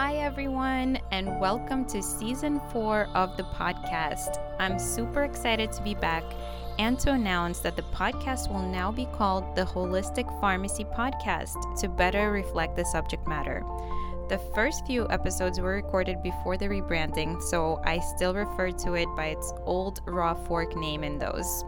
Hi, everyone, and welcome to season four of the podcast. I'm super excited to be back and to announce that the podcast will now be called the Holistic Pharmacy Podcast to better reflect the subject matter. The first few episodes were recorded before the rebranding, so I still refer to it by its old raw fork name in those.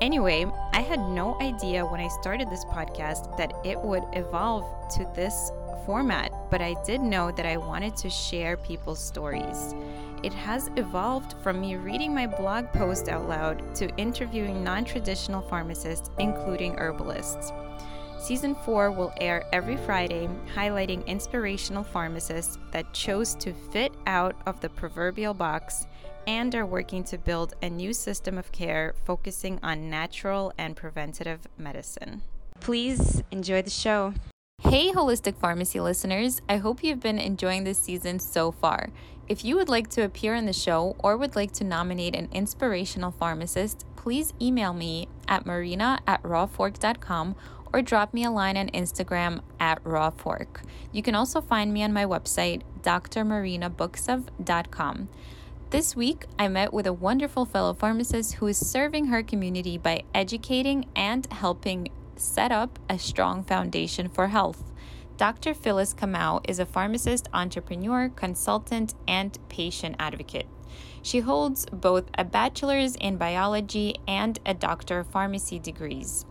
Anyway, I had no idea when I started this podcast that it would evolve to this format, but I did know that I wanted to share people's stories. It has evolved from me reading my blog post out loud to interviewing non traditional pharmacists, including herbalists. Season 4 will air every Friday, highlighting inspirational pharmacists that chose to fit out of the proverbial box and are working to build a new system of care focusing on natural and preventative medicine. Please enjoy the show. Hey, Holistic Pharmacy listeners, I hope you've been enjoying this season so far. If you would like to appear in the show or would like to nominate an inspirational pharmacist, please email me at marina at rawfork.com or drop me a line on Instagram at rawfork. You can also find me on my website, drmarinabooksov.com. This week, I met with a wonderful fellow pharmacist who is serving her community by educating and helping set up a strong foundation for health. Dr. Phyllis Kamau is a pharmacist, entrepreneur, consultant, and patient advocate. She holds both a bachelor's in biology and a doctor of pharmacy degrees.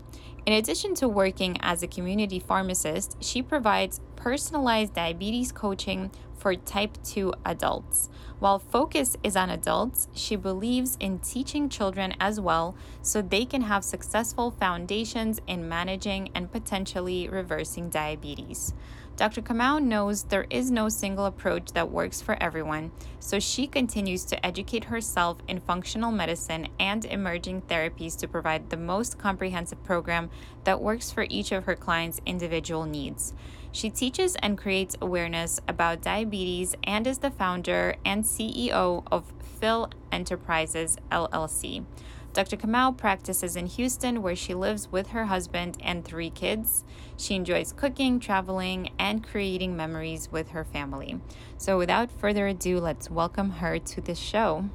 In addition to working as a community pharmacist, she provides personalized diabetes coaching for type 2 adults. While focus is on adults, she believes in teaching children as well so they can have successful foundations in managing and potentially reversing diabetes. Dr. Kamau knows there is no single approach that works for everyone, so she continues to educate herself in functional medicine and emerging therapies to provide the most comprehensive program that works for each of her clients' individual needs. She teaches and creates awareness about diabetes and is the founder and CEO of Phyl Enterprises LLC. Dr. Kamau practices in Houston, where she lives with her husband and three kids. She enjoys cooking, traveling, and creating memories with her family. So, without further ado, let's welcome her to the show.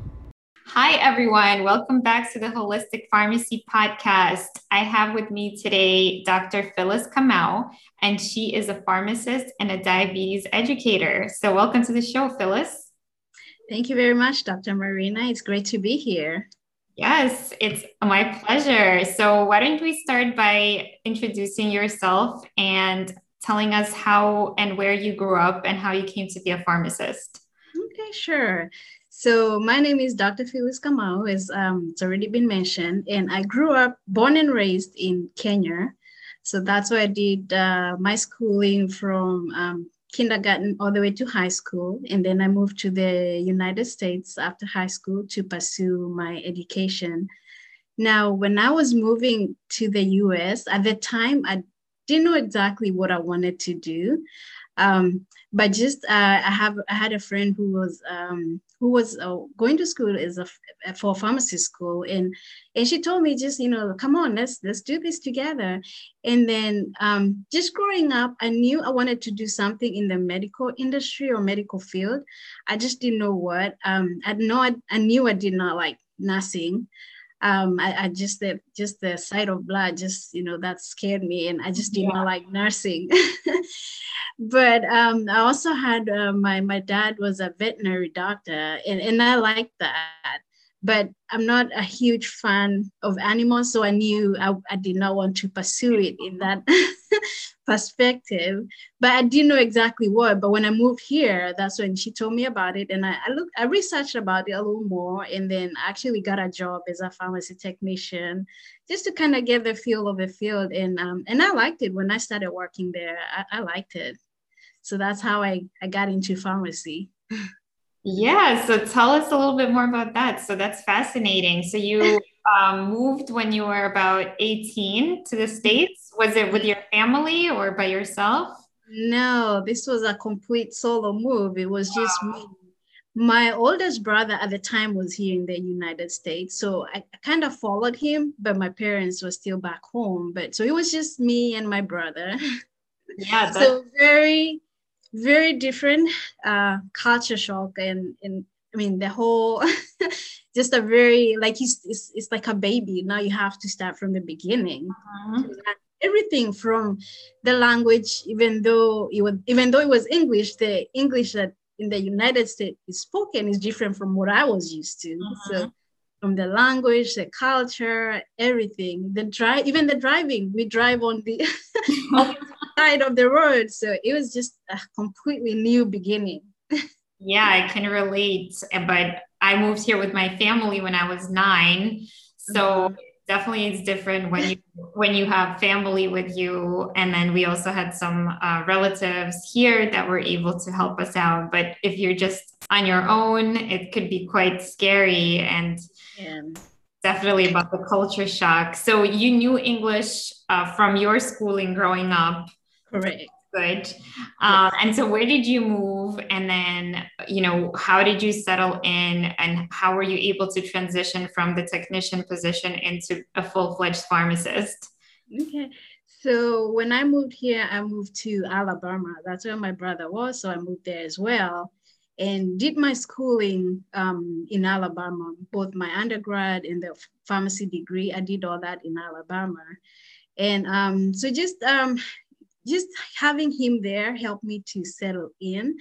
Hi, everyone. Welcome back to the Holistic Pharmacy Podcast. I have with me today Dr. Phyllis Kamau, and she is a pharmacist and a diabetes educator. So, welcome to the show, Phyllis. Thank you very much, Dr. Marina. It's great to be here. Yes, it's my pleasure. So, why don't we start by introducing yourself and telling us how and where you grew up and how you came to be a pharmacist? Okay, sure. So my name is Dr. Phyllis Kamau, as um, it's already been mentioned, and I grew up, born and raised in Kenya. So that's where I did uh, my schooling from um, kindergarten all the way to high school. And then I moved to the United States after high school to pursue my education. Now, when I was moving to the US, at the time, I didn't know exactly what I wanted to do. Um, but just uh, I have I had a friend who was um, who was uh, going to school is a for pharmacy school, and and she told me just you know come on let's let's do this together, and then um, just growing up I knew I wanted to do something in the medical industry or medical field, I just didn't know what. Um, I know I, I knew I did not like nursing. Um, I, I, just the just the sight of blood just you know that scared me and I just did yeah. not like nursing. but um, I also had uh, my my dad was a veterinary doctor, and, and I liked that. But I'm not a huge fan of animals, so I knew I, I did not want to pursue it in that perspective. But I didn't know exactly what. But when I moved here, that's when she told me about it, and I, I looked, I researched about it a little more, and then actually got a job as a pharmacy technician, just to kind of get the feel of the field. And um, and I liked it when I started working there. I, I liked it. So that's how I, I got into pharmacy. Yeah. So tell us a little bit more about that. So that's fascinating. So you um, moved when you were about 18 to the States. Was it with your family or by yourself? No, this was a complete solo move. It was just me. My oldest brother at the time was here in the United States. So I, I kind of followed him, but my parents were still back home. But so it was just me and my brother. Yeah. so very very different uh, culture shock and, and I mean the whole just a very like he's it's, it's, like a baby. Now you have to start from the beginning. Uh-huh. everything from the language even though it was even though it was english the english that in the united states is spoken is different from what i was used to. Uh-huh. so from the language the culture everything the drive even the driving we drive on the side of the road. So it was just a completely new beginning. Yeah i can relate but I moved here with my family when I was nine. So mm-hmm. definitely it's different when you when you have family with you and then we also had some uh, relatives here that were able to help us out but if you're just on your own it could be quite scary and yeah. definitely about the culture shock so you knew english uh, from your schooling growing up correct good. Um, and so, where did you move? And then, you know, how did you settle in? And how were you able to transition from the technician position into a full fledged pharmacist? Okay. So, when I moved here, I moved to Alabama. That's where my brother was. So, I moved there as well and did my schooling um, in Alabama, both my undergrad and the pharmacy degree. I did all that in Alabama. And um, so just um, just having him there helped me to settle in.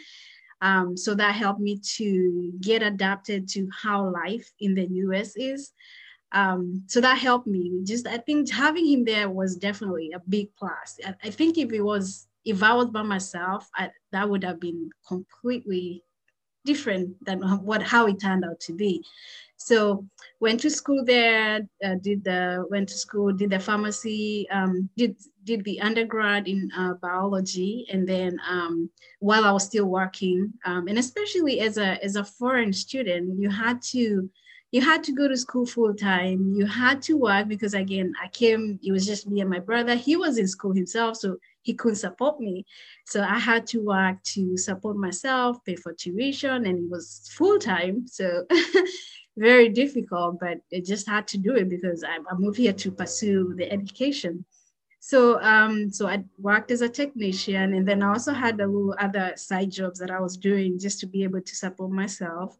Um, so that helped me to get adapted to how life in the US is. Um, so that helped me. Just I think having him there was definitely a big plus. I, I think if it was if I was by myself, I, that would have been completely different than what how it turned out to be. So went to school there, uh, did the went to school, did the pharmacy, um, did did the undergrad in uh, biology, and then um, while I was still working, um, and especially as a as a foreign student, you had to you had to go to school full time. You had to work because again, I came. It was just me and my brother. He was in school himself, so he couldn't support me. So I had to work to support myself, pay for tuition, and it was full time. So very difficult, but I just had to do it because I, I moved here to pursue the education. So, um, so I worked as a technician, and then I also had a little other side jobs that I was doing just to be able to support myself.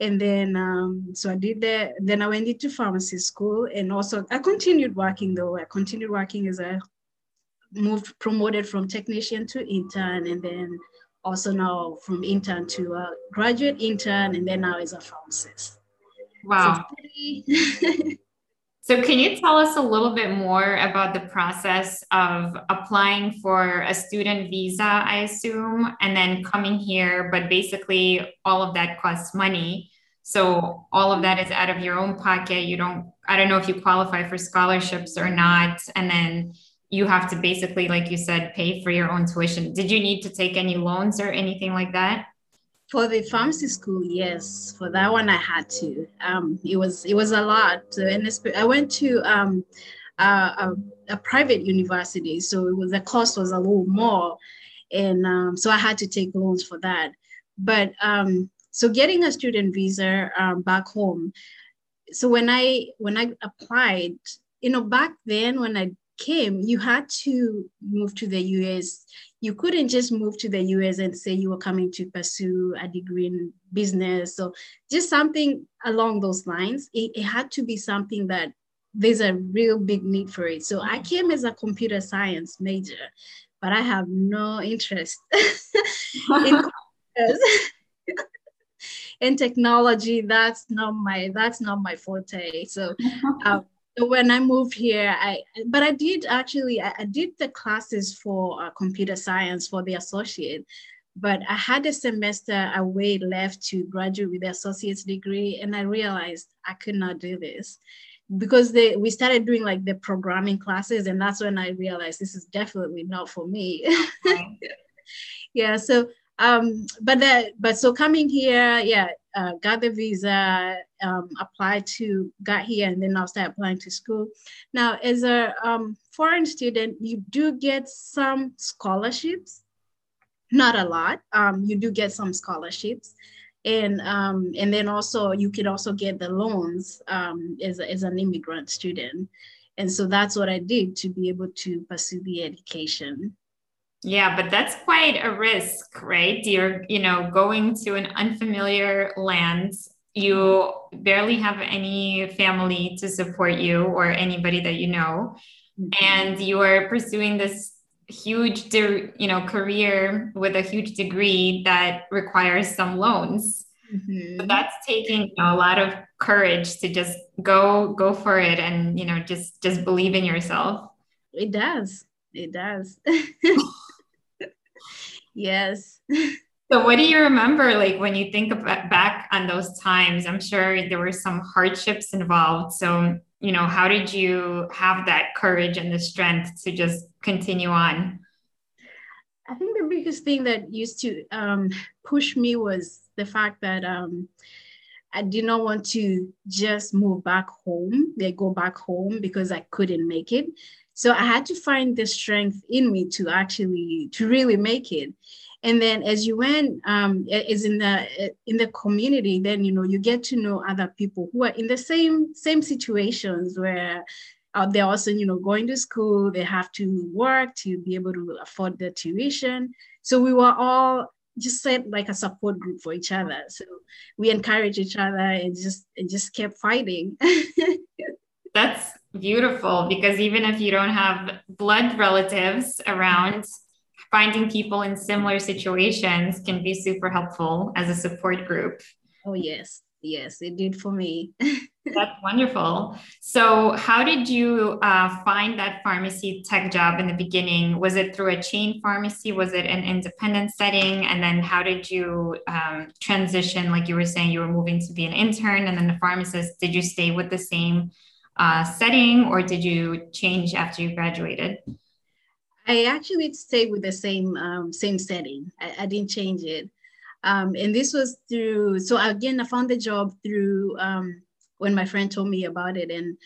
And then, um, so I did that. Then I went into pharmacy school, and also I continued working though. I continued working as a moved promoted from technician to intern, and then also now from intern to a graduate intern, and then now as a pharmacist. Wow. So, can you tell us a little bit more about the process of applying for a student visa, I assume, and then coming here? But basically, all of that costs money. So, all of that is out of your own pocket. You don't, I don't know if you qualify for scholarships or not. And then you have to basically, like you said, pay for your own tuition. Did you need to take any loans or anything like that? For the pharmacy school, yes. For that one, I had to. Um, it was it was a lot, and I went to um, a, a, private university, so was the cost was a little more, and um, so I had to take loans for that. But um, so getting a student visa um, back home. So when I when I applied, you know, back then when I came, you had to move to the US you couldn't just move to the US and say you were coming to pursue a degree in business or just something along those lines. It, it had to be something that there's a real big need for it. So I came as a computer science major, but I have no interest in in technology. That's not my that's not my forte. So um, when I moved here, I but I did actually I, I did the classes for uh, computer science for the associate, but I had a semester away left to graduate with the associate's degree, and I realized I could not do this because they we started doing like the programming classes, and that's when I realized this is definitely not for me. Yeah, so um, but that but so coming here, yeah, uh, got the visa, um, applied to, got here, and then I'll start applying to school. Now, as a um, foreign student, you do get some scholarships, not a lot. Um, you do get some scholarships. And, um, and then also you can also get the loans um, as, as an immigrant student. And so that's what I did to be able to pursue the education. Yeah, but that's quite a risk, right? You're, you know, going to an unfamiliar land. You barely have any family to support you or anybody that you know. Mm-hmm. And you are pursuing this huge, you know, career with a huge degree that requires some loans. Mm-hmm. So that's taking you know, a lot of courage to just go go for it and you know just just believe in yourself. It does. It does. yes. So, what do you remember, like when you think about, back on those times? I'm sure there were some hardships involved. So, you know, how did you have that courage and the strength to just continue on? I think the biggest thing that used to um, push me was the fact that um, I did not want to just move back home, they go back home because I couldn't make it. So I had to find the strength in me to actually to really make it. And then as you went um, is in the in the community, then you know you get to know other people who are in the same same situations where uh, they're also you know going to school, they have to work to be able to afford the tuition. So we were all just set like a support group for each other. So we encourage each other and just and just kept fighting. That's beautiful because even if you don't have blood relatives around, finding people in similar situations can be super helpful as a support group. Oh, yes. Yes, it did for me. That's wonderful. So, how did you uh, find that pharmacy tech job in the beginning? Was it through a chain pharmacy? Was it an independent setting? And then, how did you um, transition? Like you were saying, you were moving to be an intern and then the pharmacist. Did you stay with the same uh, setting or did you change after you graduated? I actually stayed with the same um, same setting. I, I, didn't change it. Um, and this was through, so again, I found the job through um, when my friend told me about it. And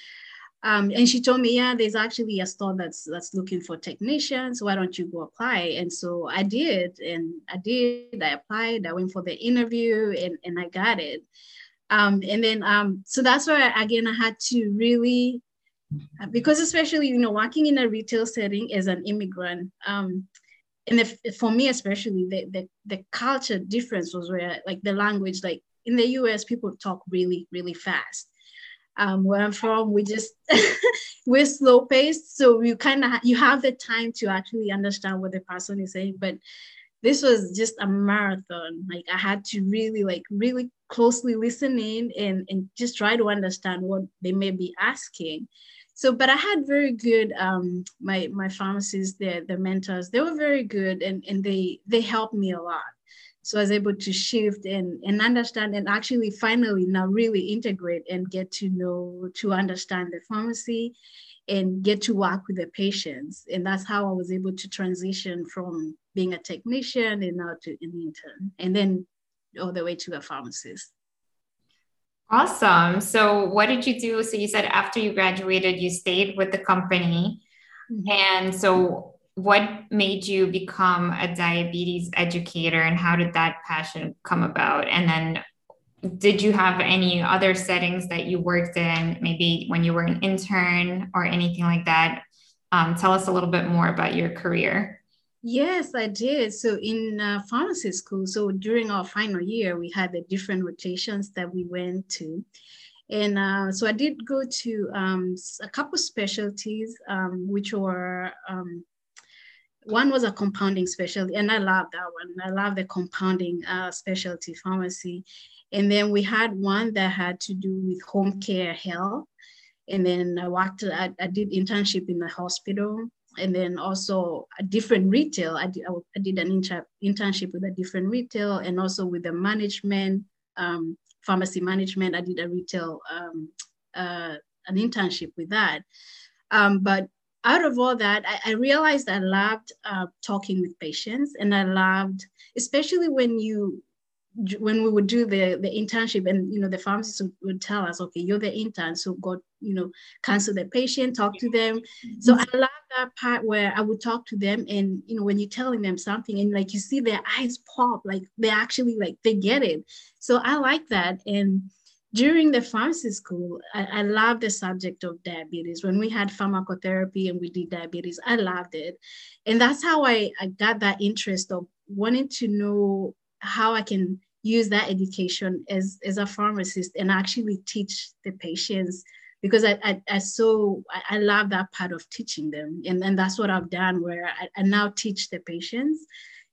um, and she told me, yeah, there's actually a store that's that's looking for technicians. Why don't you go apply? And so I did, and I did. I applied. I went for the interview, and and I got it. Um, and then, um, so that's where, again, I had to really, because especially, you know, working in a retail setting as an immigrant, um, and if, for me especially, the, the, the culture difference was where, like the language, like in the US, people talk really, really fast. Um, where I'm from, we just we're slow paced, so you kind of you have the time to actually understand what the person is saying. But this was just a marathon. Like I had to really, like, really closely listening and, and just try to understand what they may be asking. So, but I had very good um, my my pharmacists, the the mentors. They were very good, and and they they helped me a lot. So I was able to shift and and understand and actually finally now really integrate and get to know to understand the pharmacy and get to work with the patients. And that's how I was able to transition from being a technician and now to an intern, and then all the way to a pharmacist. Awesome. So, what did you do? So, you said after you graduated, you stayed with the company. Mm-hmm. And so, what made you become a diabetes educator and how did that passion come about? And then, did you have any other settings that you worked in, maybe when you were an intern or anything like that? Um, tell us a little bit more about your career. Yes, I did. So in uh, pharmacy school, so during our final year, we had the different rotations that we went to. And uh, so I did go to um, a couple specialties, um, which were um, one was a compounding specialty, and I love that one. I love the compounding uh, specialty pharmacy. And then we had one that had to do with home care health. And then I worked, I, I did internship in the hospital. And then also a different retail. I did, I did an inter, internship with a different retail and also with the management, um, pharmacy management. I did a retail, um, uh, an internship with that. Um, but out of all that, I, I realized I loved uh, talking with patients and I loved, especially when you when we would do the the internship and you know the pharmacist would tell us okay you're the intern so go you know cancel the patient talk to them so i love that part where i would talk to them and you know when you're telling them something and like you see their eyes pop like they actually like they get it so i like that and during the pharmacy school, I, I the subject of diabetes. When we had pharmacotherapy and we did diabetes, I loved it. And that's how I, I got that interest of wanting to know how I can use that education as, as a pharmacist and actually teach the patients because I, I, I so I, love that part of teaching them. And, and that's what I've done where I, I now teach the patients,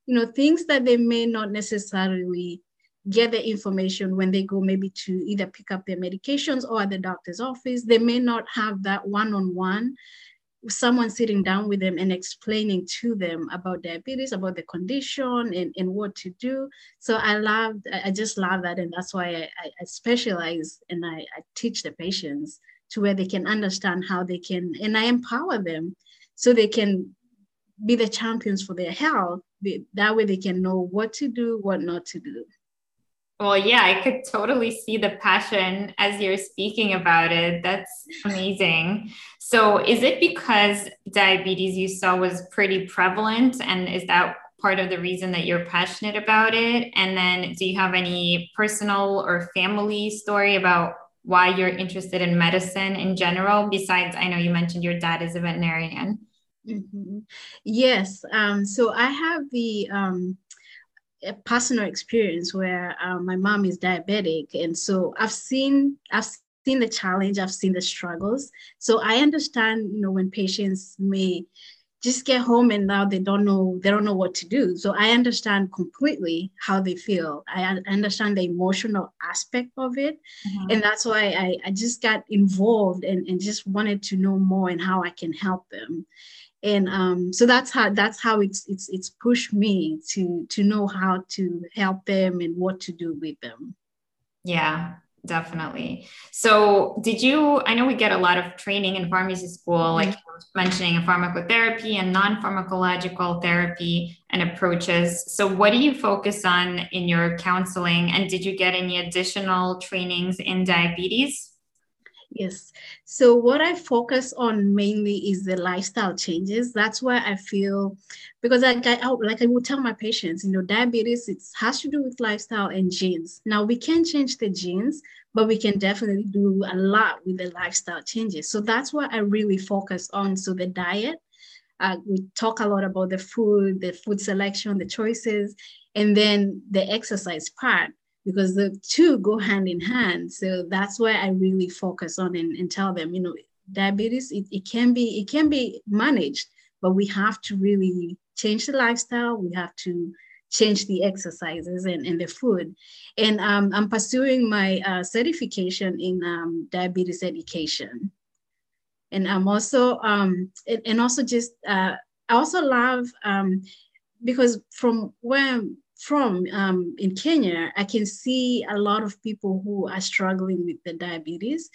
you know, things that they may not necessarily get the information when they go maybe to either pick up their medications or at the doctor's office. They may not have that one-on-one someone sitting down with them and explaining to them about diabetes, about the condition and, and what to do. So I love, I just love that. And that's why I, I specialize and I, I teach the patients to where they can understand how they can, and I empower them so they can be the champions for their health. That way they can know what to do, what not to do. Well, yeah, I could totally see the passion as you're speaking about it. That's amazing. So, is it because diabetes you saw was pretty prevalent? And is that part of the reason that you're passionate about it? And then, do you have any personal or family story about why you're interested in medicine in general? Besides, I know you mentioned your dad is a veterinarian. Mm-hmm. Yes. Um, so, I have the um, a personal experience where uh, my mom is diabetic, and so I've seen I've seen the challenge, I've seen the struggles. So I understand, you know, when patients may just get home and now they don't know they don't know what to do. So I understand completely how they feel. I understand the emotional aspect of it, mm-hmm. and that's why I, I just got involved and, and just wanted to know more and how I can help them and um, so that's how that's how it's it's it's pushed me to to know how to help them and what to do with them. Yeah definitely. So did you i know we get a lot of training in pharmacy school like mm-hmm. mentioning pharmacotherapy and non-pharmacological therapy and approaches. So what do you focus on in your counseling? And did you get any additional trainings in diabetes Yes. So what I focus on mainly is the lifestyle changes. That's why I feel because like I like I would tell my patients, you know, diabetes it has to do with lifestyle and genes. Now we can't change the genes, but we can definitely do a lot with the lifestyle changes. So that's what I really focus on. So the diet, uh, we talk a lot about the food, the food selection, the choices, and then the exercise part because the two go hand in hand. So that's why I really focus on and, and tell them, you know, diabetes, it, it can be, it can be managed, but we have to really change the lifestyle. We have to change the exercises and, and the food. And um, I'm pursuing my uh, certification in um, diabetes education. And I'm also, um, and, and also just, uh, I also love, um, because from where I'm from um, in Kenya, I can see a lot of people who are struggling with the diabetes.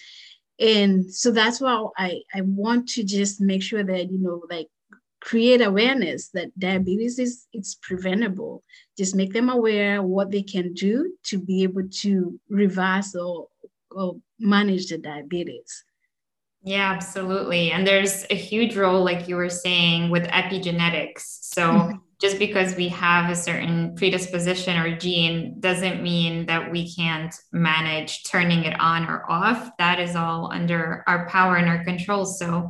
And so that's why I, I want to just make sure that, you know, like create awareness that diabetes is it's preventable. Just make them aware what they can do to be able to reverse or, or manage the diabetes. Yeah, absolutely. And there's a huge role, like you were saying, with epigenetics. So mm-hmm just because we have a certain predisposition or gene doesn't mean that we can't manage turning it on or off. That is all under our power and our control. So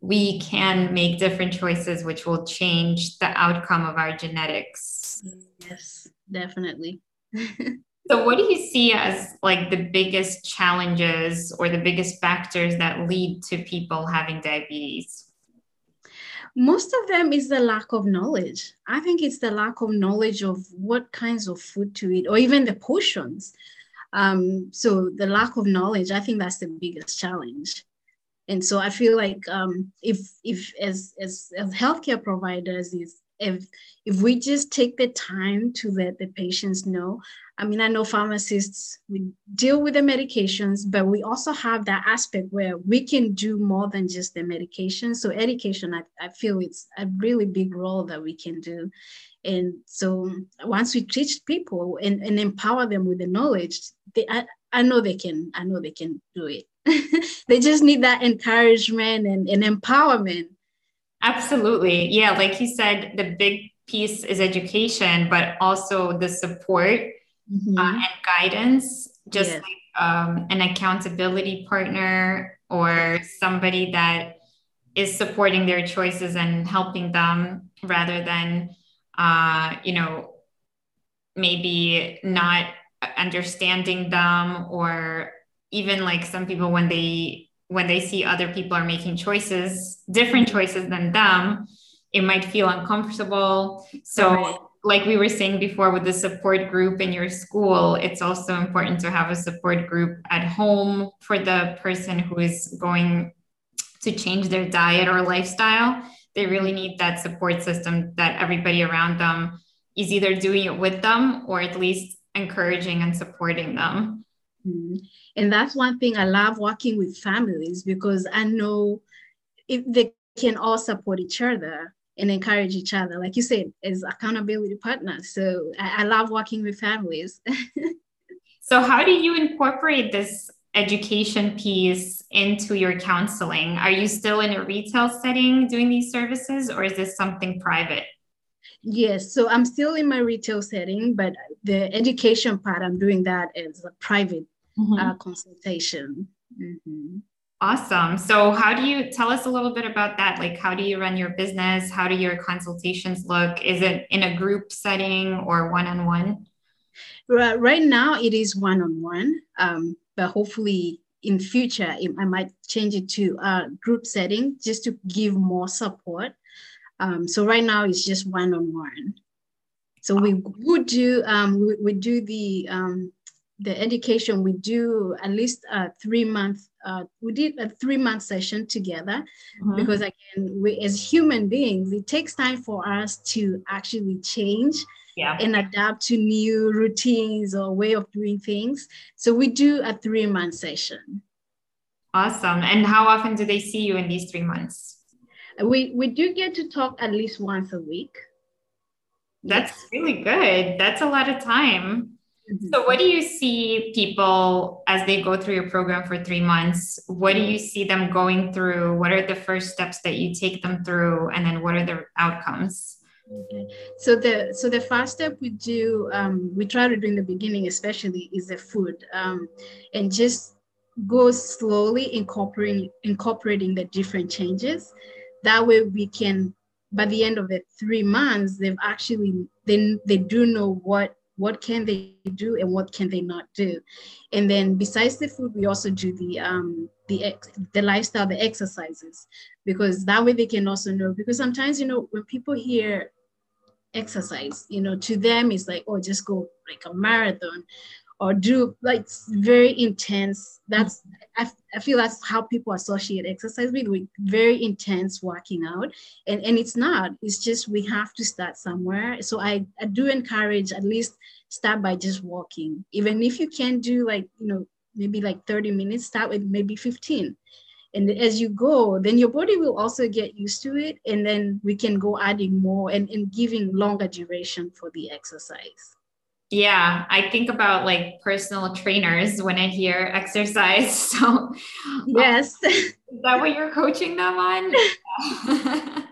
we can make different choices, which will change the outcome of our genetics. Yes, definitely. so, what do you see as like the biggest challenges or the biggest factors that lead to people having diabetes? Most of them is the lack of knowledge. I think it's the lack of knowledge of what kinds of food to eat or even the portions. Um, so the lack of knowledge, I think that's the biggest challenge. And so I feel like um, if if as, as as healthcare providers is if if we just take the time to let the patients know I mean, I know pharmacists, we deal with the medications, but we also have that aspect where we can do more than just the medication. So, education, I, I feel it's a really big role that we can do. And so, once we teach people and, and empower them with the knowledge, they, I, I know they can, I know they can do it. they just need that encouragement and, and empowerment. Absolutely. Yeah. Like you said, the big piece is education, but also the support mm-hmm. uh, and guidance just like, um, an accountability partner or somebody that is supporting their choices and helping them rather than uh, you know maybe not understanding them or even like some people when they when they see other people are making choices different choices than them it might feel uncomfortable so right. like we were saying before with the support group in your school it's also important to have a support group at home for the person who is going to change their diet or lifestyle they really need that support system that everybody around them is either doing it with them or at least encouraging and supporting them. Mm-hmm. And that's one thing I love working with families because I know if they can all support each other and encourage each other, like you said, as accountability partners. So I, I love working with families. so, how do you incorporate this education piece into your counseling? Are you still in a retail setting doing these services, or is this something private? Yes, so I'm still in my retail setting, but the education part, I'm doing that as a private mm-hmm. uh, consultation. Mm-hmm. Awesome. So, how do you tell us a little bit about that? Like, how do you run your business? How do your consultations look? Is it in a group setting or one on one? Right now, it is one on one, but hopefully in future, I might change it to a group setting just to give more support um, so right now it's just one on one. So we would do um, we, we do the um, the education. We do at least a three month. Uh, we did a three month session together mm-hmm. because again, we as human beings, it takes time for us to actually change yeah. and adapt to new routines or way of doing things. So we do a three month session. Awesome. And how often do they see you in these three months? we we do get to talk at least once a week that's yes. really good that's a lot of time. So what do you see people as they go through your program for three months? What do you see them going through? What are the first steps that you take them through? And then what are the outcomes? Okay. So the so the first step we do um, we try to do in the beginning especially is the food um, and just go slowly incorporating incorporating the different changes. That way we can by the end of the three months they've actually then they do know what what can they do and what can they not do. And then besides the food we also do the um the the lifestyle the exercises because that way they can also know because sometimes you know when people hear exercise you know to them it's like oh just go like a marathon or do like very intense that's I, feel that's how people associate exercise with, with very intense working out. And and it's not it's just we have to start somewhere. So i, I do encourage at least start by just walking. Even if you can do like you know maybe like 30 minutes start with maybe 15 and as you go then your body will also get used to it and then we can go adding more and, and giving longer duration for the exercise yeah, I think about like personal trainers when I hear exercise. So, yes, is that what you're coaching them on?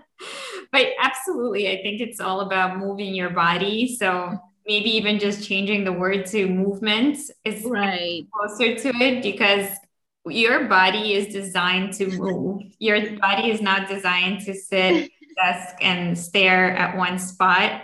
but absolutely, I think it's all about moving your body. So, maybe even just changing the word to movement is right closer to it because your body is designed to move. Your body is not designed to sit desk and stare at one spot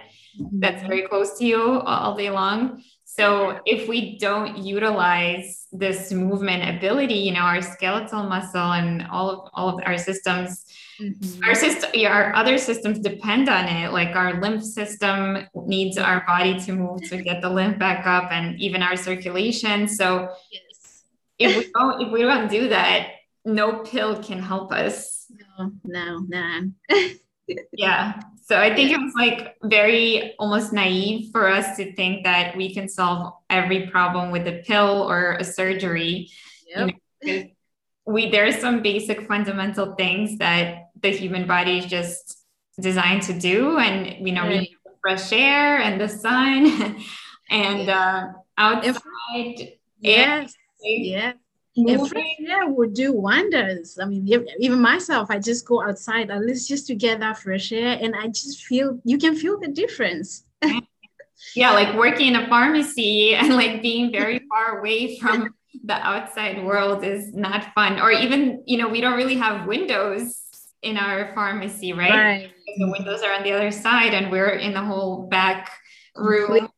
that's very close to you all day long. So if we don't utilize this movement ability, you know, our skeletal muscle and all of all of our systems, mm-hmm. our system, our other systems depend on it. Like our lymph system needs our body to move to get the lymph back up, and even our circulation. So yes. if we don't, if we don't do that, no pill can help us. No, no, no. yeah. So I think it was like very almost naive for us to think that we can solve every problem with a pill or a surgery. Yep. You know, we there's some basic fundamental things that the human body is just designed to do, and you know, right. we need fresh air and the sun, and uh, outside. Yes. Yes fresh air would do wonders. I mean, even myself, I just go outside at least just to get that fresh air, and I just feel you can feel the difference. yeah, like working in a pharmacy and like being very far away from the outside world is not fun. Or even, you know, we don't really have windows in our pharmacy, right? right. The windows are on the other side and we're in the whole back room.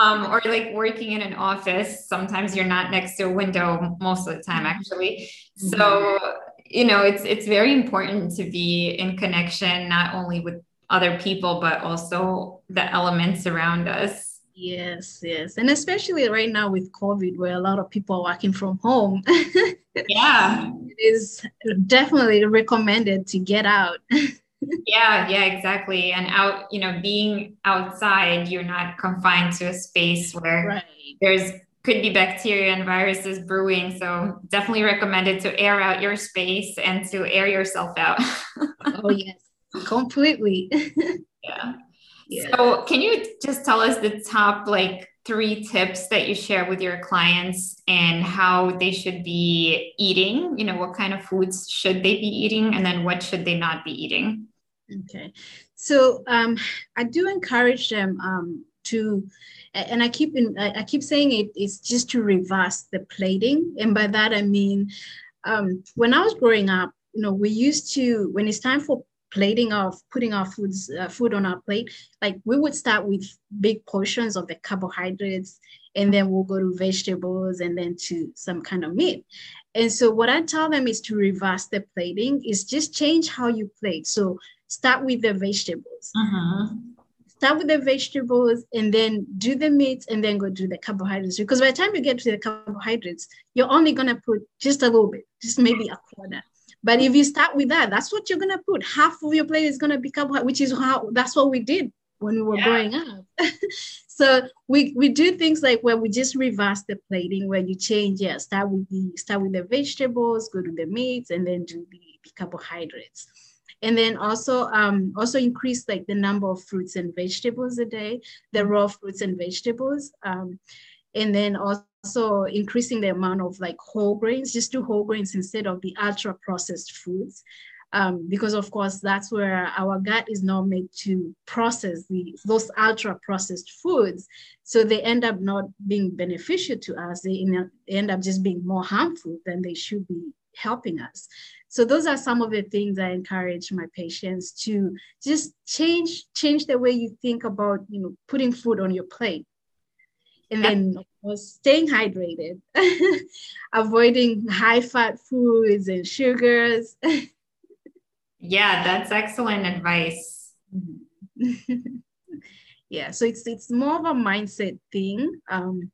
Um, or like working in an office, sometimes you're not next to a window most of the time, actually. Mm-hmm. So, you know, it's it's very important to be in connection not only with other people, but also the elements around us. Yes, yes. And especially right now with COVID, where a lot of people are working from home. yeah. It is definitely recommended to get out. yeah, yeah, exactly. And out, you know, being outside, you're not confined to a space where right. there's could be bacteria and viruses brewing. So definitely recommended to air out your space and to air yourself out. oh yes, completely. yeah. yeah. So can you just tell us the top like three tips that you share with your clients and how they should be eating? You know, what kind of foods should they be eating and then what should they not be eating? Okay. So um, I do encourage them um, to and I keep in, I keep saying it is just to reverse the plating, and by that I mean, um, when I was growing up, you know, we used to when it's time for plating of putting our foods uh, food on our plate, like we would start with big portions of the carbohydrates, and then we'll go to vegetables, and then to some kind of meat. And so what I tell them is to reverse the plating, is just change how you plate. So start with the vegetables. Uh-huh start with the vegetables and then do the meats and then go do the carbohydrates. Because by the time you get to the carbohydrates, you're only gonna put just a little bit, just maybe a quarter. But if you start with that, that's what you're gonna put. Half of your plate is gonna be carbohydrate, which is how that's what we did when we were yeah. growing up. so we we do things like where we just reverse the plating, where you change, yeah, start with the start with the vegetables, go to the meats, and then do the, the carbohydrates and then also um, also increase like the number of fruits and vegetables a day, the mm-hmm. raw fruits and vegetables, um, and then also increasing the amount of like whole grains, just do whole grains instead of the ultra processed foods. Um, because of course that's where our gut is not made to process the those ultra processed foods so they end up not being beneficial to us they end up just being more harmful than they should be helping us so those are some of the things I encourage my patients to just change change the way you think about you know putting food on your plate, and then of course staying hydrated, avoiding high fat foods and sugars. yeah, that's excellent advice. yeah, so it's it's more of a mindset thing. Um,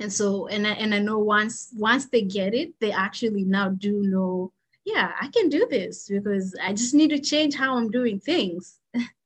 and so and I, and I know once once they get it, they actually now do know yeah, I can do this because I just need to change how I'm doing things.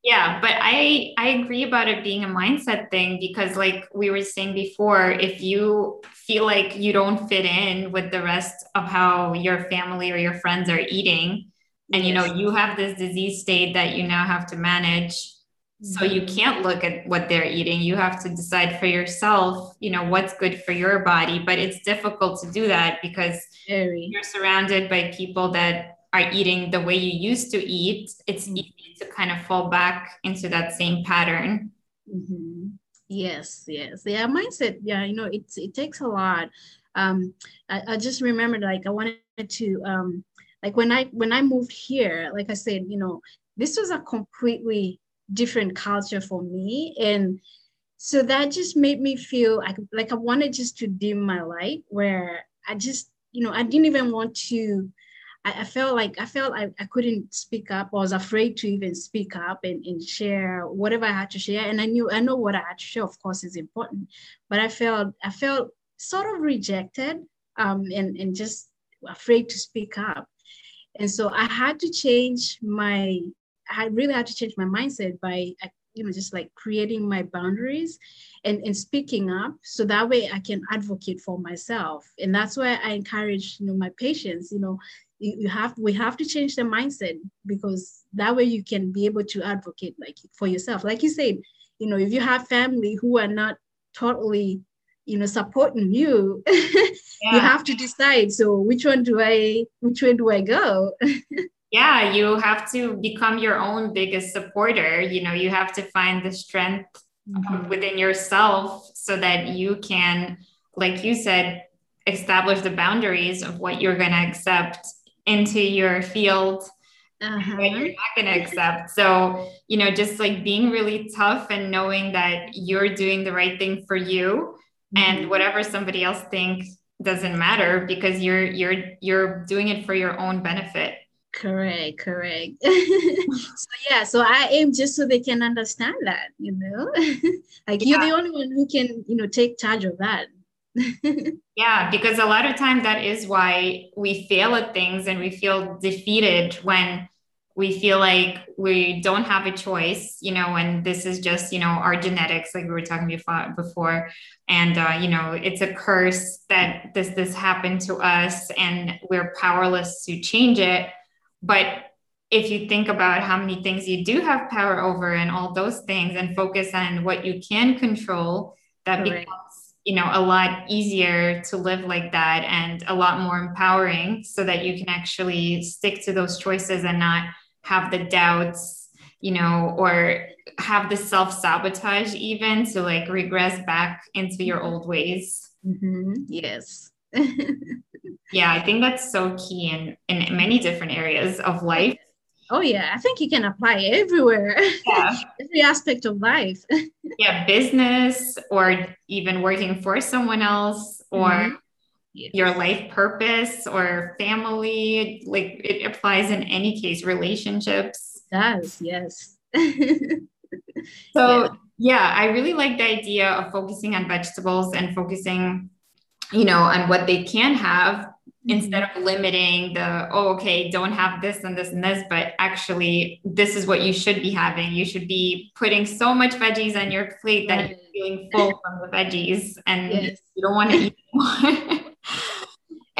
yeah, but I I agree about it being a mindset thing because like we were saying before, if you feel like you don't fit in with the rest of how your family or your friends are eating and you know you have this disease state that you now have to manage so you mm-hmm. can't look at what they're eating you have to decide for yourself you know what's good for your body but it's difficult to do that because Very. you're surrounded by people that are eating the way you used to eat it's mm-hmm. easy to kind of fall back into that same pattern mm-hmm. yes yes yeah mindset yeah you know it's it takes a lot um I, I just remembered like i wanted to um like when i when i moved here like i said you know this was a completely different culture for me and so that just made me feel like, like i wanted just to dim my light where i just you know i didn't even want to I, I felt like I felt I, I couldn't speak up. I was afraid to even speak up and, and share whatever I had to share. And I knew I know what I had to share, of course, is important. But I felt I felt sort of rejected um, and, and just afraid to speak up. And so I had to change my I really had to change my mindset by uh, you know just like creating my boundaries and, and speaking up so that way I can advocate for myself. And that's why I encourage you know my patients, you know, you, you have we have to change the mindset because that way you can be able to advocate like for yourself. Like you said, you know, if you have family who are not totally you know supporting you yeah. you have to decide so which one do i which way do i go yeah you have to become your own biggest supporter you know you have to find the strength mm-hmm. within yourself so that you can, like you said, establish the boundaries of what you're going to accept into your field uh-huh. what you're not going to accept. So, you know, just like being really tough and knowing that you're doing the right thing for you mm-hmm. and whatever somebody else thinks doesn't matter because you're you're you're doing it for your own benefit. Correct, correct. so yeah, so I aim just so they can understand that, you know, like yeah. you're the only one who can, you know, take charge of that. yeah, because a lot of times that is why we fail at things and we feel defeated when we feel like we don't have a choice, you know, and this is just, you know, our genetics, like we were talking before, before. And, uh, you know, it's a curse that this, this happened to us and we're powerless to change it. But if you think about how many things you do have power over and all those things and focus on what you can control, that becomes you know a lot easier to live like that and a lot more empowering so that you can actually stick to those choices and not have the doubts you know or have the self-sabotage even to like regress back into your old ways. Mm-hmm. yes yeah i think that's so key in in many different areas of life Oh yeah, I think you can apply everywhere. Yeah. Every aspect of life. yeah, business or even working for someone else or mm-hmm. yes. your life purpose or family. Like it applies in any case, relationships. It does, yes. so yeah. yeah, I really like the idea of focusing on vegetables and focusing, you know, on what they can have instead of limiting the oh okay don't have this and this and this but actually this is what you should be having. You should be putting so much veggies on your plate that you're feeling full from the veggies and yes. you don't want to eat more.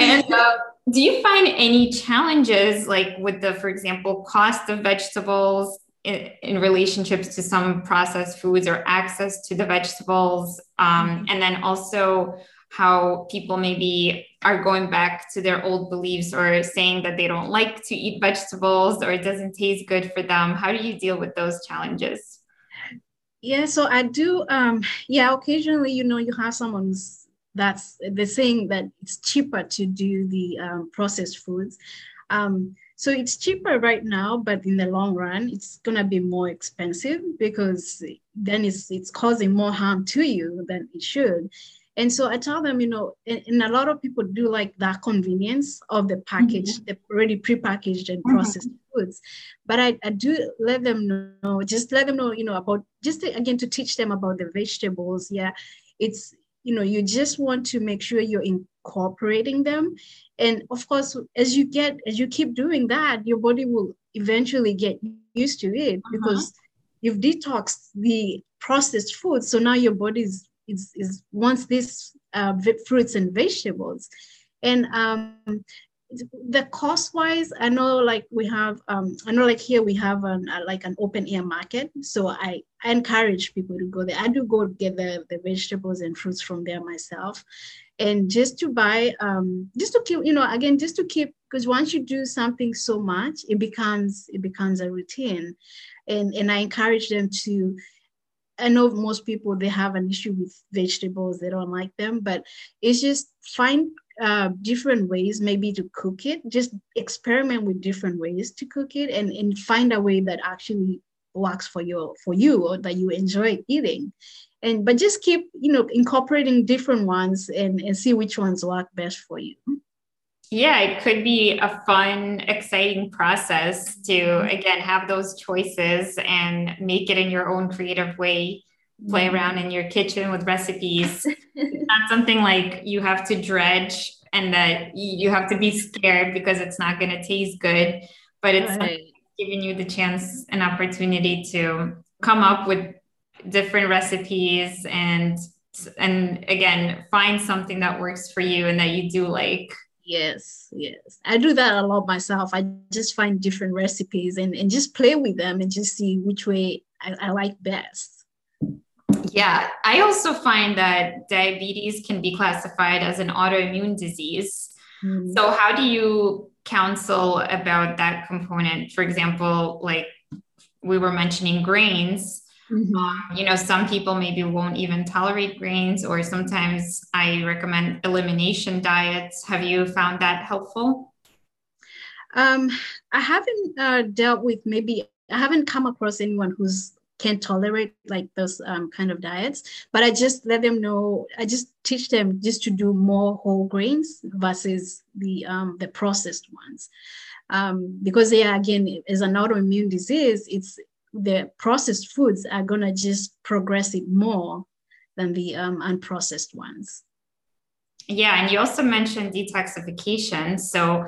And uh, do you find any challenges like with the for example cost of vegetables in, in relationships to some processed foods or access to the vegetables? Um, mm-hmm. and then also how people maybe are going back to their old beliefs or saying that they don't like to eat vegetables or it doesn't taste good for them. How do you deal with those challenges? Yeah, so I do. Um, yeah, occasionally, you know, you have someone that's they're saying that it's cheaper to do the um, processed foods. Um, so it's cheaper right now, but in the long run, it's gonna be more expensive because then it's it's causing more harm to you than it should. And so I tell them, you know, and, and, a lot of people do like that convenience of the package, mm-hmm. the already prepackaged and mm-hmm. processed mm-hmm. foods. But I, I do let them know, just let them know, you know, about just to, again to teach them about the vegetables. Yeah, it's you know, you just want to make sure you're incorporating them. And of course, as you get, as you keep doing that, your body will eventually get used to it uh-huh. because you've detoxed the processed food. So now your body is is, wants these uh, fruits and vegetables. And um, the cost wise, I know like we have, um, I know like here we have an, uh, like an open air market. So I, I encourage people to go there. I do go get the, the vegetables and fruits from there myself. And just to buy, um, just to keep, you know, again, just to keep, because once you do something so much, it becomes, it becomes a routine. And, and I encourage them to, I know most people they have an issue with vegetables, they don't like them, but it's just find uh, different ways maybe to cook it. Just experiment with different ways to cook it and, and find a way that actually works for you for you or that you enjoy eating. And but just keep, you know, incorporating different ones and, and see which ones work best for you yeah it could be a fun exciting process to mm-hmm. again have those choices and make it in your own creative way play mm-hmm. around in your kitchen with recipes it's not something like you have to dredge and that you have to be scared because it's not going to taste good but it's right. giving you the chance and opportunity to come up with different recipes and and again find something that works for you and that you do like Yes, yes. I do that a lot myself. I just find different recipes and, and just play with them and just see which way I, I like best. Yeah, I also find that diabetes can be classified as an autoimmune disease. Mm-hmm. So, how do you counsel about that component? For example, like we were mentioning grains. Mm-hmm. Um, you know, some people maybe won't even tolerate grains, or sometimes I recommend elimination diets. Have you found that helpful? Um, I haven't uh, dealt with maybe I haven't come across anyone who's can't tolerate like those um, kind of diets but i just let them know i just teach them just to do more whole grains versus the um, the processed ones um, because yeah again as an autoimmune disease it's the processed foods are going to just progress it more than the um, unprocessed ones. Yeah, and you also mentioned detoxification. So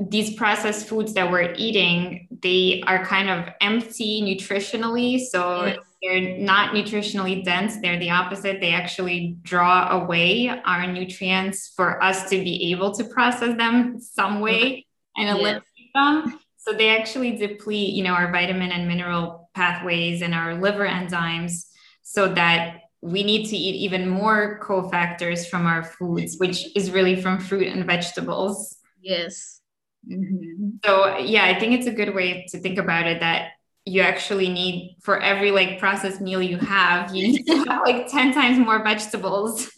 these processed foods that we're eating, they are kind of empty nutritionally. So yes. they're not nutritionally dense. They're the opposite. They actually draw away our nutrients for us to be able to process them some way and eliminate yes. them. So they actually deplete, you know, our vitamin and mineral pathways and our liver enzymes so that we need to eat even more cofactors from our foods, which is really from fruit and vegetables. Yes. Mm-hmm. So yeah, I think it's a good way to think about it that you actually need for every like processed meal you have, you need to have like 10 times more vegetables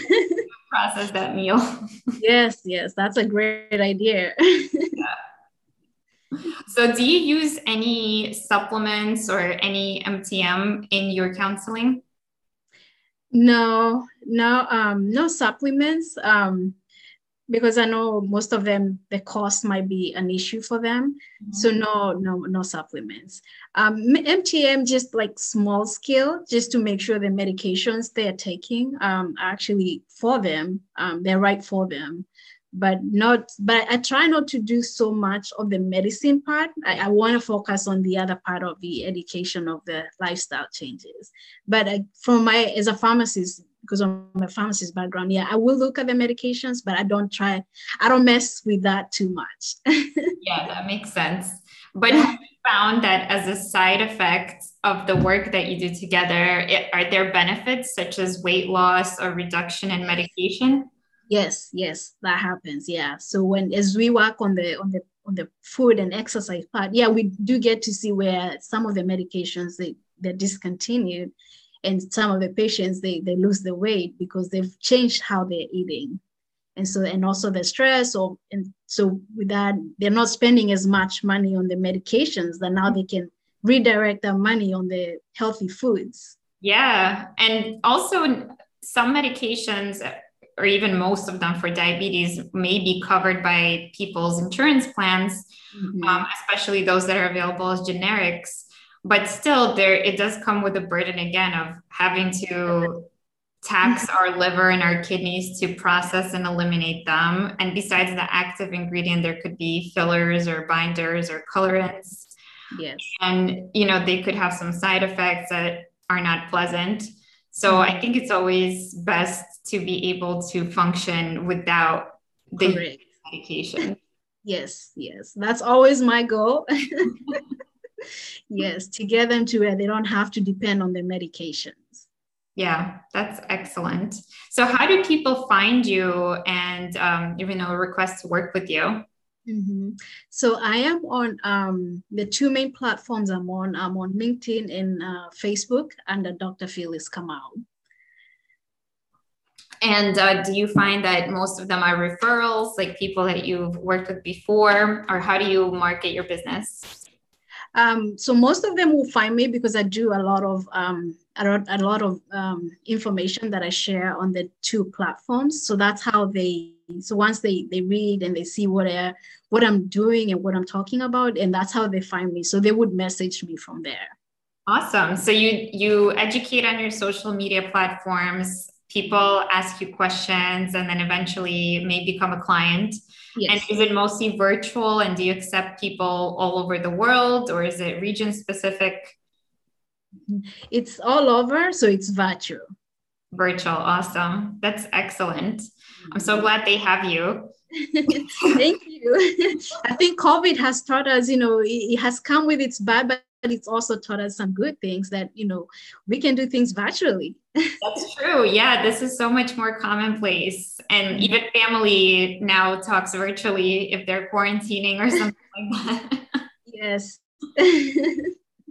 process that meal. Yes, yes, that's a great idea. yeah. So, do you use any supplements or any MTM in your counseling? No, no, um, no supplements. Um, because I know most of them, the cost might be an issue for them. Mm-hmm. So no, no, no supplements. Um, MTM just like small scale, just to make sure the medications they're taking um, actually for them, um, they're right for them but not but i try not to do so much of the medicine part. I, I want to focus on the other part of the education of the lifestyle changes. But I, from my as a pharmacist because of my pharmacist background yeah i will look at the medications but i don't try i don't mess with that too much. Yeah that makes sense. But found that as a side effect of the work that you do together it, are there benefits such as weight loss or reduction in medication Yes, yes, that happens. Yeah. So when as we work on the on the on the food and exercise part, yeah, we do get to see where some of the medications they they're discontinued, and some of the patients they they lose the weight because they've changed how they're eating, and so and also the stress or and so with that they're not spending as much money on the medications that now they can redirect their money on the healthy foods. Yeah, and also some medications or even most of them for diabetes may be covered by people's insurance plans, mm-hmm. um, especially those that are available as generics. But still, there it does come with a burden again of having to tax our liver and our kidneys to process and eliminate them. And besides the active ingredient, there could be fillers or binders or colorants. Yes. And you know, they could have some side effects that are not pleasant. So mm-hmm. I think it's always best to be able to function without the Correct. medication. Yes, yes. That's always my goal. yes, to get them to where they don't have to depend on the medications. Yeah, that's excellent. So, how do people find you and um, even know request to work with you? Mm-hmm. So I am on um, the two main platforms I'm on. I'm on LinkedIn and uh, Facebook under Dr. Phyllis Kamau. And uh, do you find that most of them are referrals, like people that you've worked with before, or how do you market your business? Um, so most of them will find me because I do a lot of um, a lot, a lot of um, information that I share on the two platforms. So that's how they. So once they they read and they see what I what I'm doing and what I'm talking about, and that's how they find me. So they would message me from there. Awesome. So you you educate on your social media platforms people ask you questions and then eventually may become a client yes. and is it mostly virtual and do you accept people all over the world or is it region specific it's all over so it's virtual virtual awesome that's excellent i'm so glad they have you. Thank you. I think covid has taught us you know it, has come with its bad but it's also taught us some good things that you know we can do things virtually. That's true. Yeah this is so much more commonplace. And mm-hmm. even family now talks virtually if they're quarantining or something like that. Yes.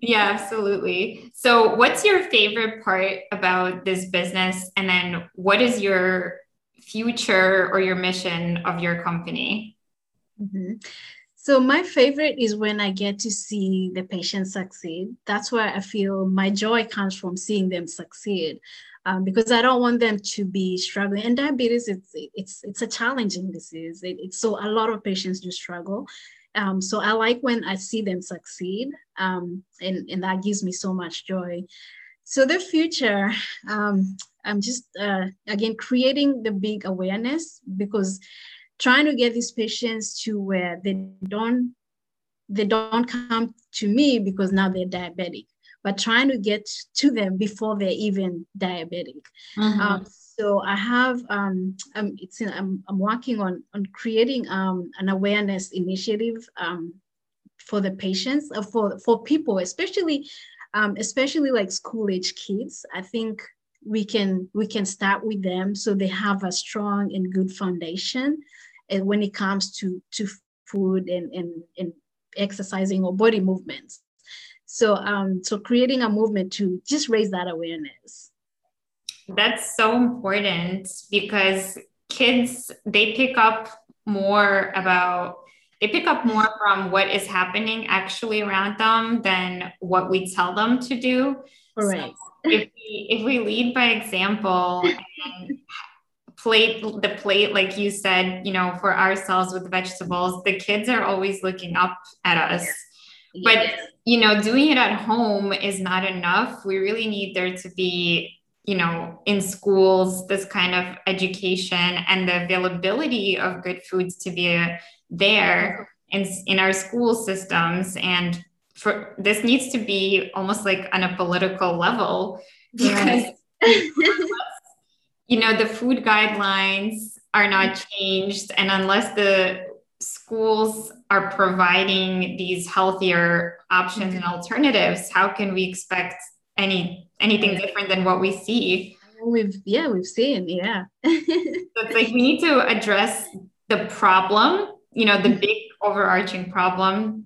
Yeah, absolutely. So, what's your favorite part about this business? And then, what is your future or your mission of your company? Mm-hmm. So, my favorite is when I get to see the patient succeed. That's where I feel my joy comes from seeing them succeed. Um, because I don't want them to be struggling. And diabetes, it's it's it's a challenging disease. It, it's so a lot of patients do struggle, um, so I like when I see them succeed, um, and, and that gives me so much joy. So the future, um, I'm just uh, again creating the big awareness because trying to get these patients to where they don't they don't come to me because now they're diabetic, but trying to get to them before they're even diabetic. Mm-hmm. Um, so I have um, um it's in, I'm, I'm working on on creating um, an awareness initiative um, for the patients uh, for for people especially um, especially like school age kids I think we can we can start with them so they have a strong and good foundation and when it comes to to food and and, and exercising or body movements. So um so creating a movement to just raise that awareness. That's so important because kids they pick up more about they pick up more from what is happening actually around them than what we tell them to do. Right. So if we if we lead by example and plate the plate like you said, you know, for ourselves with vegetables, the kids are always looking up at us. Yes. But you know, doing it at home is not enough. We really need there to be you know in schools this kind of education and the availability of good foods to be uh, there in, in our school systems. And for this needs to be almost like on a political level because you know the food guidelines are not changed. And unless the schools are providing these healthier options and mm-hmm. alternatives how can we expect any anything different than what we see. We've yeah, we've seen, yeah. so it's like we need to address the problem, you know, the mm-hmm. big overarching problem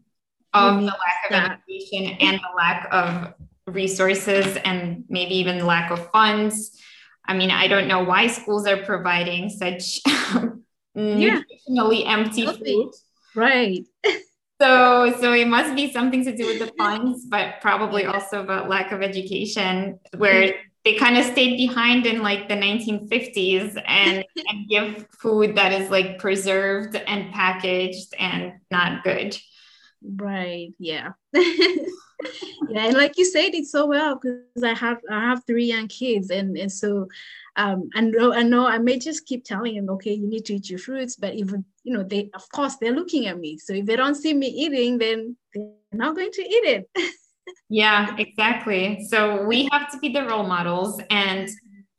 of the lack of education and the lack of resources and maybe even the lack of funds. I mean, I don't know why schools are providing such nutritionally yeah. empty food. Right. So, so it must be something to do with the funds, but probably also about lack of education, where they kind of stayed behind in like the 1950s and, and give food that is like preserved and packaged and not good. Right. Yeah. yeah, and like you said it so well because I have I have three young kids, and and so um, I know I know I may just keep telling them, okay, you need to eat your fruits, but even you know, they of course they're looking at me. So if they don't see me eating, then they're not going to eat it. yeah, exactly. So we have to be the role models and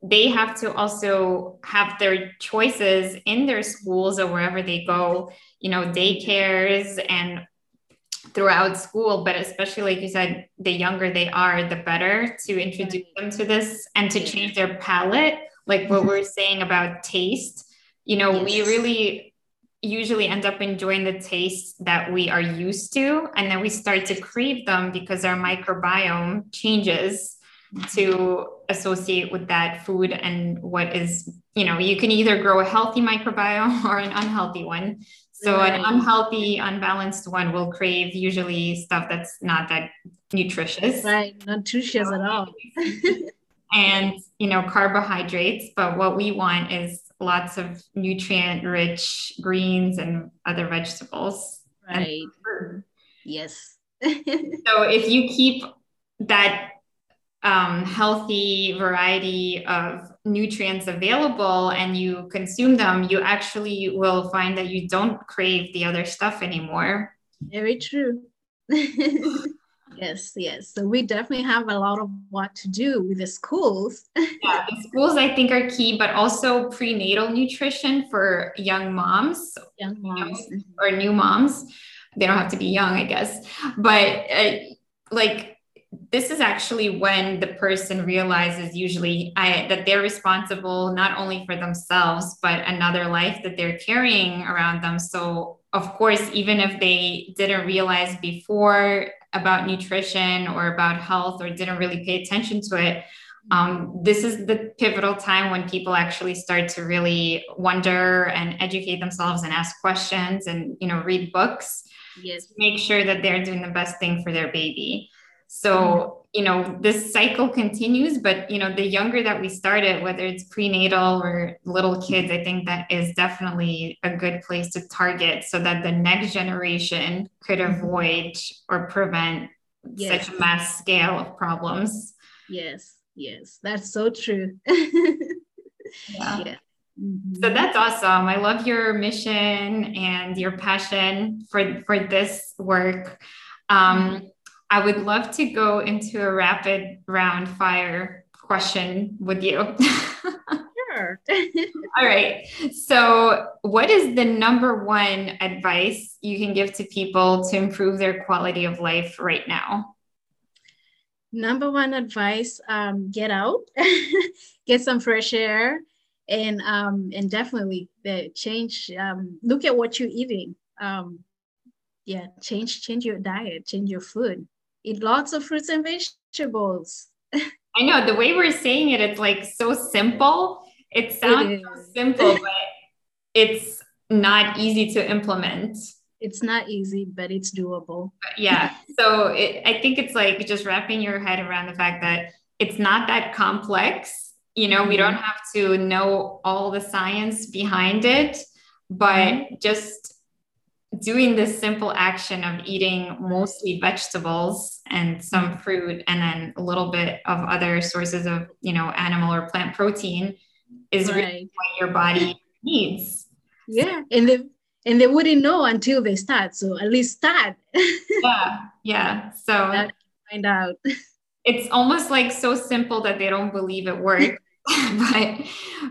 they have to also have their choices in their schools or wherever they go, you know, daycares and throughout school, but especially like you said, the younger they are, the better to introduce them to this and to change their palate, like what mm-hmm. we're saying about taste. You know, yes. we really usually end up enjoying the taste that we are used to and then we start to crave them because our microbiome changes to associate with that food and what is you know you can either grow a healthy microbiome or an unhealthy one. So right. an unhealthy unbalanced one will crave usually stuff that's not that nutritious. Right nutritious at all. And you know carbohydrates but what we want is lots of nutrient rich greens and other vegetables. Right. Yes. so if you keep that um, healthy variety of nutrients available and you consume them, you actually will find that you don't crave the other stuff anymore. Very true. Yes, yes. So we definitely have a lot of what to do with the schools. yeah, the schools I think are key, but also prenatal nutrition for young moms, young moms, you know, or new moms. They don't have to be young, I guess, but uh, like this is actually when the person realizes usually I, that they're responsible not only for themselves but another life that they're carrying around them so of course even if they didn't realize before about nutrition or about health or didn't really pay attention to it, um, this is the pivotal time when people actually start to really wonder and educate themselves and ask questions and you know read books yes. make sure that they're doing the best thing for their baby. So you know this cycle continues but you know the younger that we start it whether it's prenatal or little kids i think that is definitely a good place to target so that the next generation could mm-hmm. avoid or prevent yes. such a mass scale of problems yes yes that's so true yeah. yeah. Mm-hmm. So that's awesome. I love your mission and your passion for for this work. Um, mm-hmm. I would love to go into a rapid round fire question with you. sure. All right. So, what is the number one advice you can give to people to improve their quality of life right now? Number one advice um, get out, get some fresh air, and um, and definitely the change. Um, look at what you're eating. Um, yeah, change change your diet, change your food. Eat lots of fruits and vegetables. I know the way we're saying it, it's like so simple. It sounds it so simple, but it's not easy to implement. It's not easy, but it's doable. yeah. So it, I think it's like just wrapping your head around the fact that it's not that complex you know, mm-hmm. we don't have to know all the science behind it, but mm-hmm. just doing this simple action of eating mostly vegetables and some mm-hmm. fruit and then a little bit of other sources of you know animal or plant protein is right. really what your body needs yeah and they and they wouldn't know until they start so at least start yeah yeah so find out it's almost like so simple that they don't believe it works but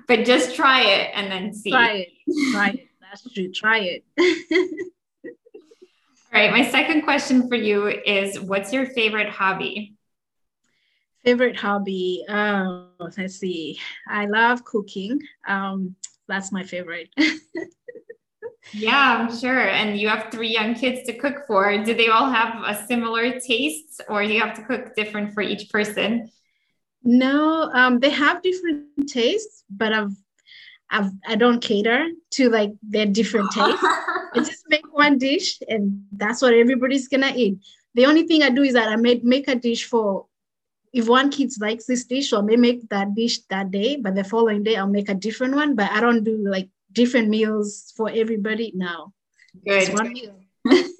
but just try it and then see. Try it. Try it. That's true. Try it. All right. My second question for you is what's your favorite hobby? Favorite hobby. Oh, let's see. I love cooking. Um, that's my favorite. yeah, I'm sure. And you have three young kids to cook for. Do they all have a similar taste or do you have to cook different for each person? No, um, they have different tastes, but I've, I've I don't cater to like their different tastes. I just make one dish, and that's what everybody's gonna eat. The only thing I do is that I make make a dish for if one kid likes this dish, so I may make that dish that day, but the following day I'll make a different one. But I don't do like different meals for everybody now. Good.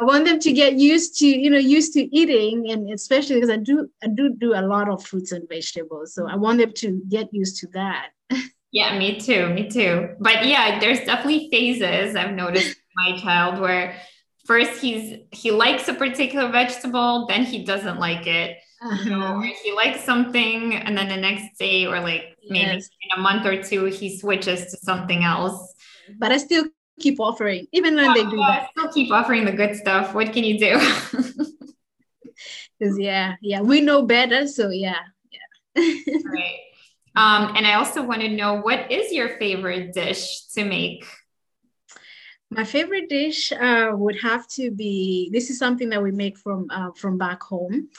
I want them to get used to, you know, used to eating, and especially because I do, I do do a lot of fruits and vegetables. So I want them to get used to that. Yeah, me too, me too. But yeah, there's definitely phases I've noticed my child where first he's he likes a particular vegetable, then he doesn't like it. Uh-huh. You he likes something, and then the next day, or like maybe yes. in a month or two, he switches to something else. But I still keep offering, even when yeah, they do yeah, that. Still keep offering the good stuff. What can you do? Because yeah, yeah, we know better. So yeah, yeah. right. Um, and I also want to know what is your favorite dish to make? My favorite dish uh, would have to be. This is something that we make from uh, from back home.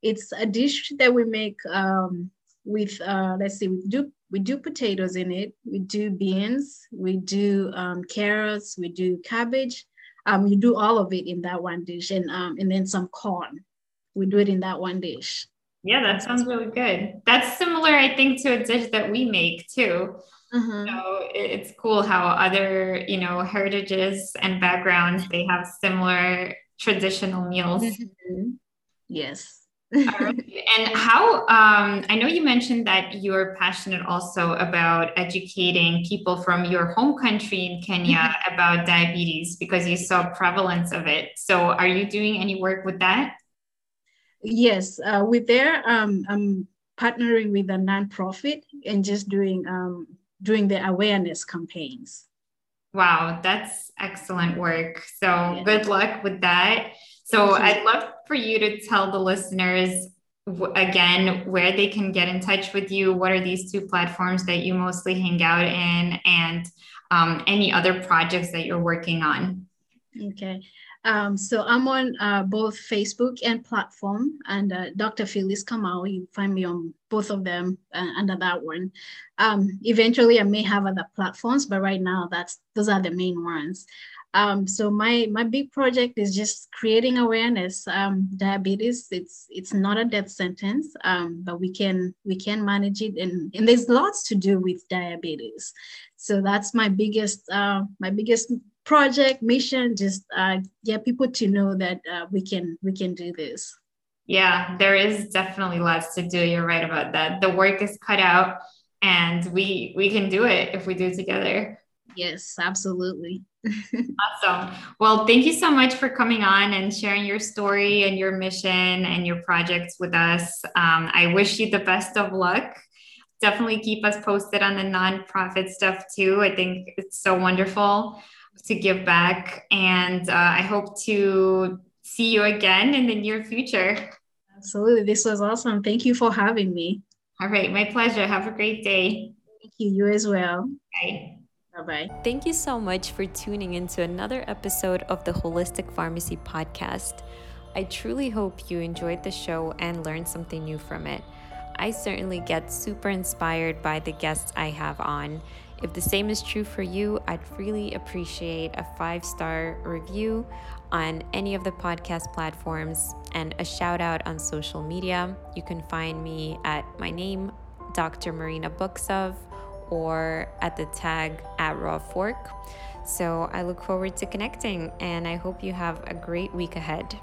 It's a dish that we make um, with. Uh, let's see, we do we do potatoes in it, we do beans, we do um, carrots, we do cabbage. Um, you do all of it in that one dish, and um, and then some corn. We do it in that one dish. Yeah, that sounds really good. That's similar, I think, to a dish that we make too. Mm-hmm. So it's cool how other, you know, heritages and backgrounds they have similar traditional meals. Mm-hmm. Yes and how um, I know you mentioned that you're passionate also about educating people from your home country in Kenya mm-hmm. about diabetes because you saw prevalence of it. So, are you doing any work with that? Yes, uh, with there, um, I'm partnering with a nonprofit and just doing um, doing the awareness campaigns. Wow, that's excellent work. So, yeah. good luck with that. So I'd love for you to tell the listeners again where they can get in touch with you. What are these two platforms that you mostly hang out in, and um, any other projects that you're working on? Okay. Um, so I'm on uh, both Facebook and platform, and uh, Dr. Phyllis Kamau. You find me on both of them uh, under that one. Um, eventually, I may have other platforms, but right now, that's those are the main ones. Um, so my my big project is just creating awareness. Um, diabetes it's it's not a death sentence, um, but we can we can manage it, and and there's lots to do with diabetes. So that's my biggest uh, my biggest project mission. Just uh, get people to know that uh, we can we can do this. Yeah, there is definitely lots to do. You're right about that. The work is cut out, and we we can do it if we do it together. Yes, absolutely. awesome. Well, thank you so much for coming on and sharing your story and your mission and your projects with us. Um, I wish you the best of luck. Definitely keep us posted on the nonprofit stuff too. I think it's so wonderful to give back. And uh, I hope to see you again in the near future. Absolutely. This was awesome. Thank you for having me. All right. My pleasure. Have a great day. Thank you. You as well. Bye. Bye bye. Thank you so much for tuning into another episode of the Holistic Pharmacy Podcast. I truly hope you enjoyed the show and learned something new from it. I certainly get super inspired by the guests I have on. If the same is true for you, I'd really appreciate a five star review on any of the podcast platforms and a shout out on social media. You can find me at my name, Dr. Marina Buksov or at the tag at Raw Fork. So I look forward to connecting and I hope you have a great week ahead.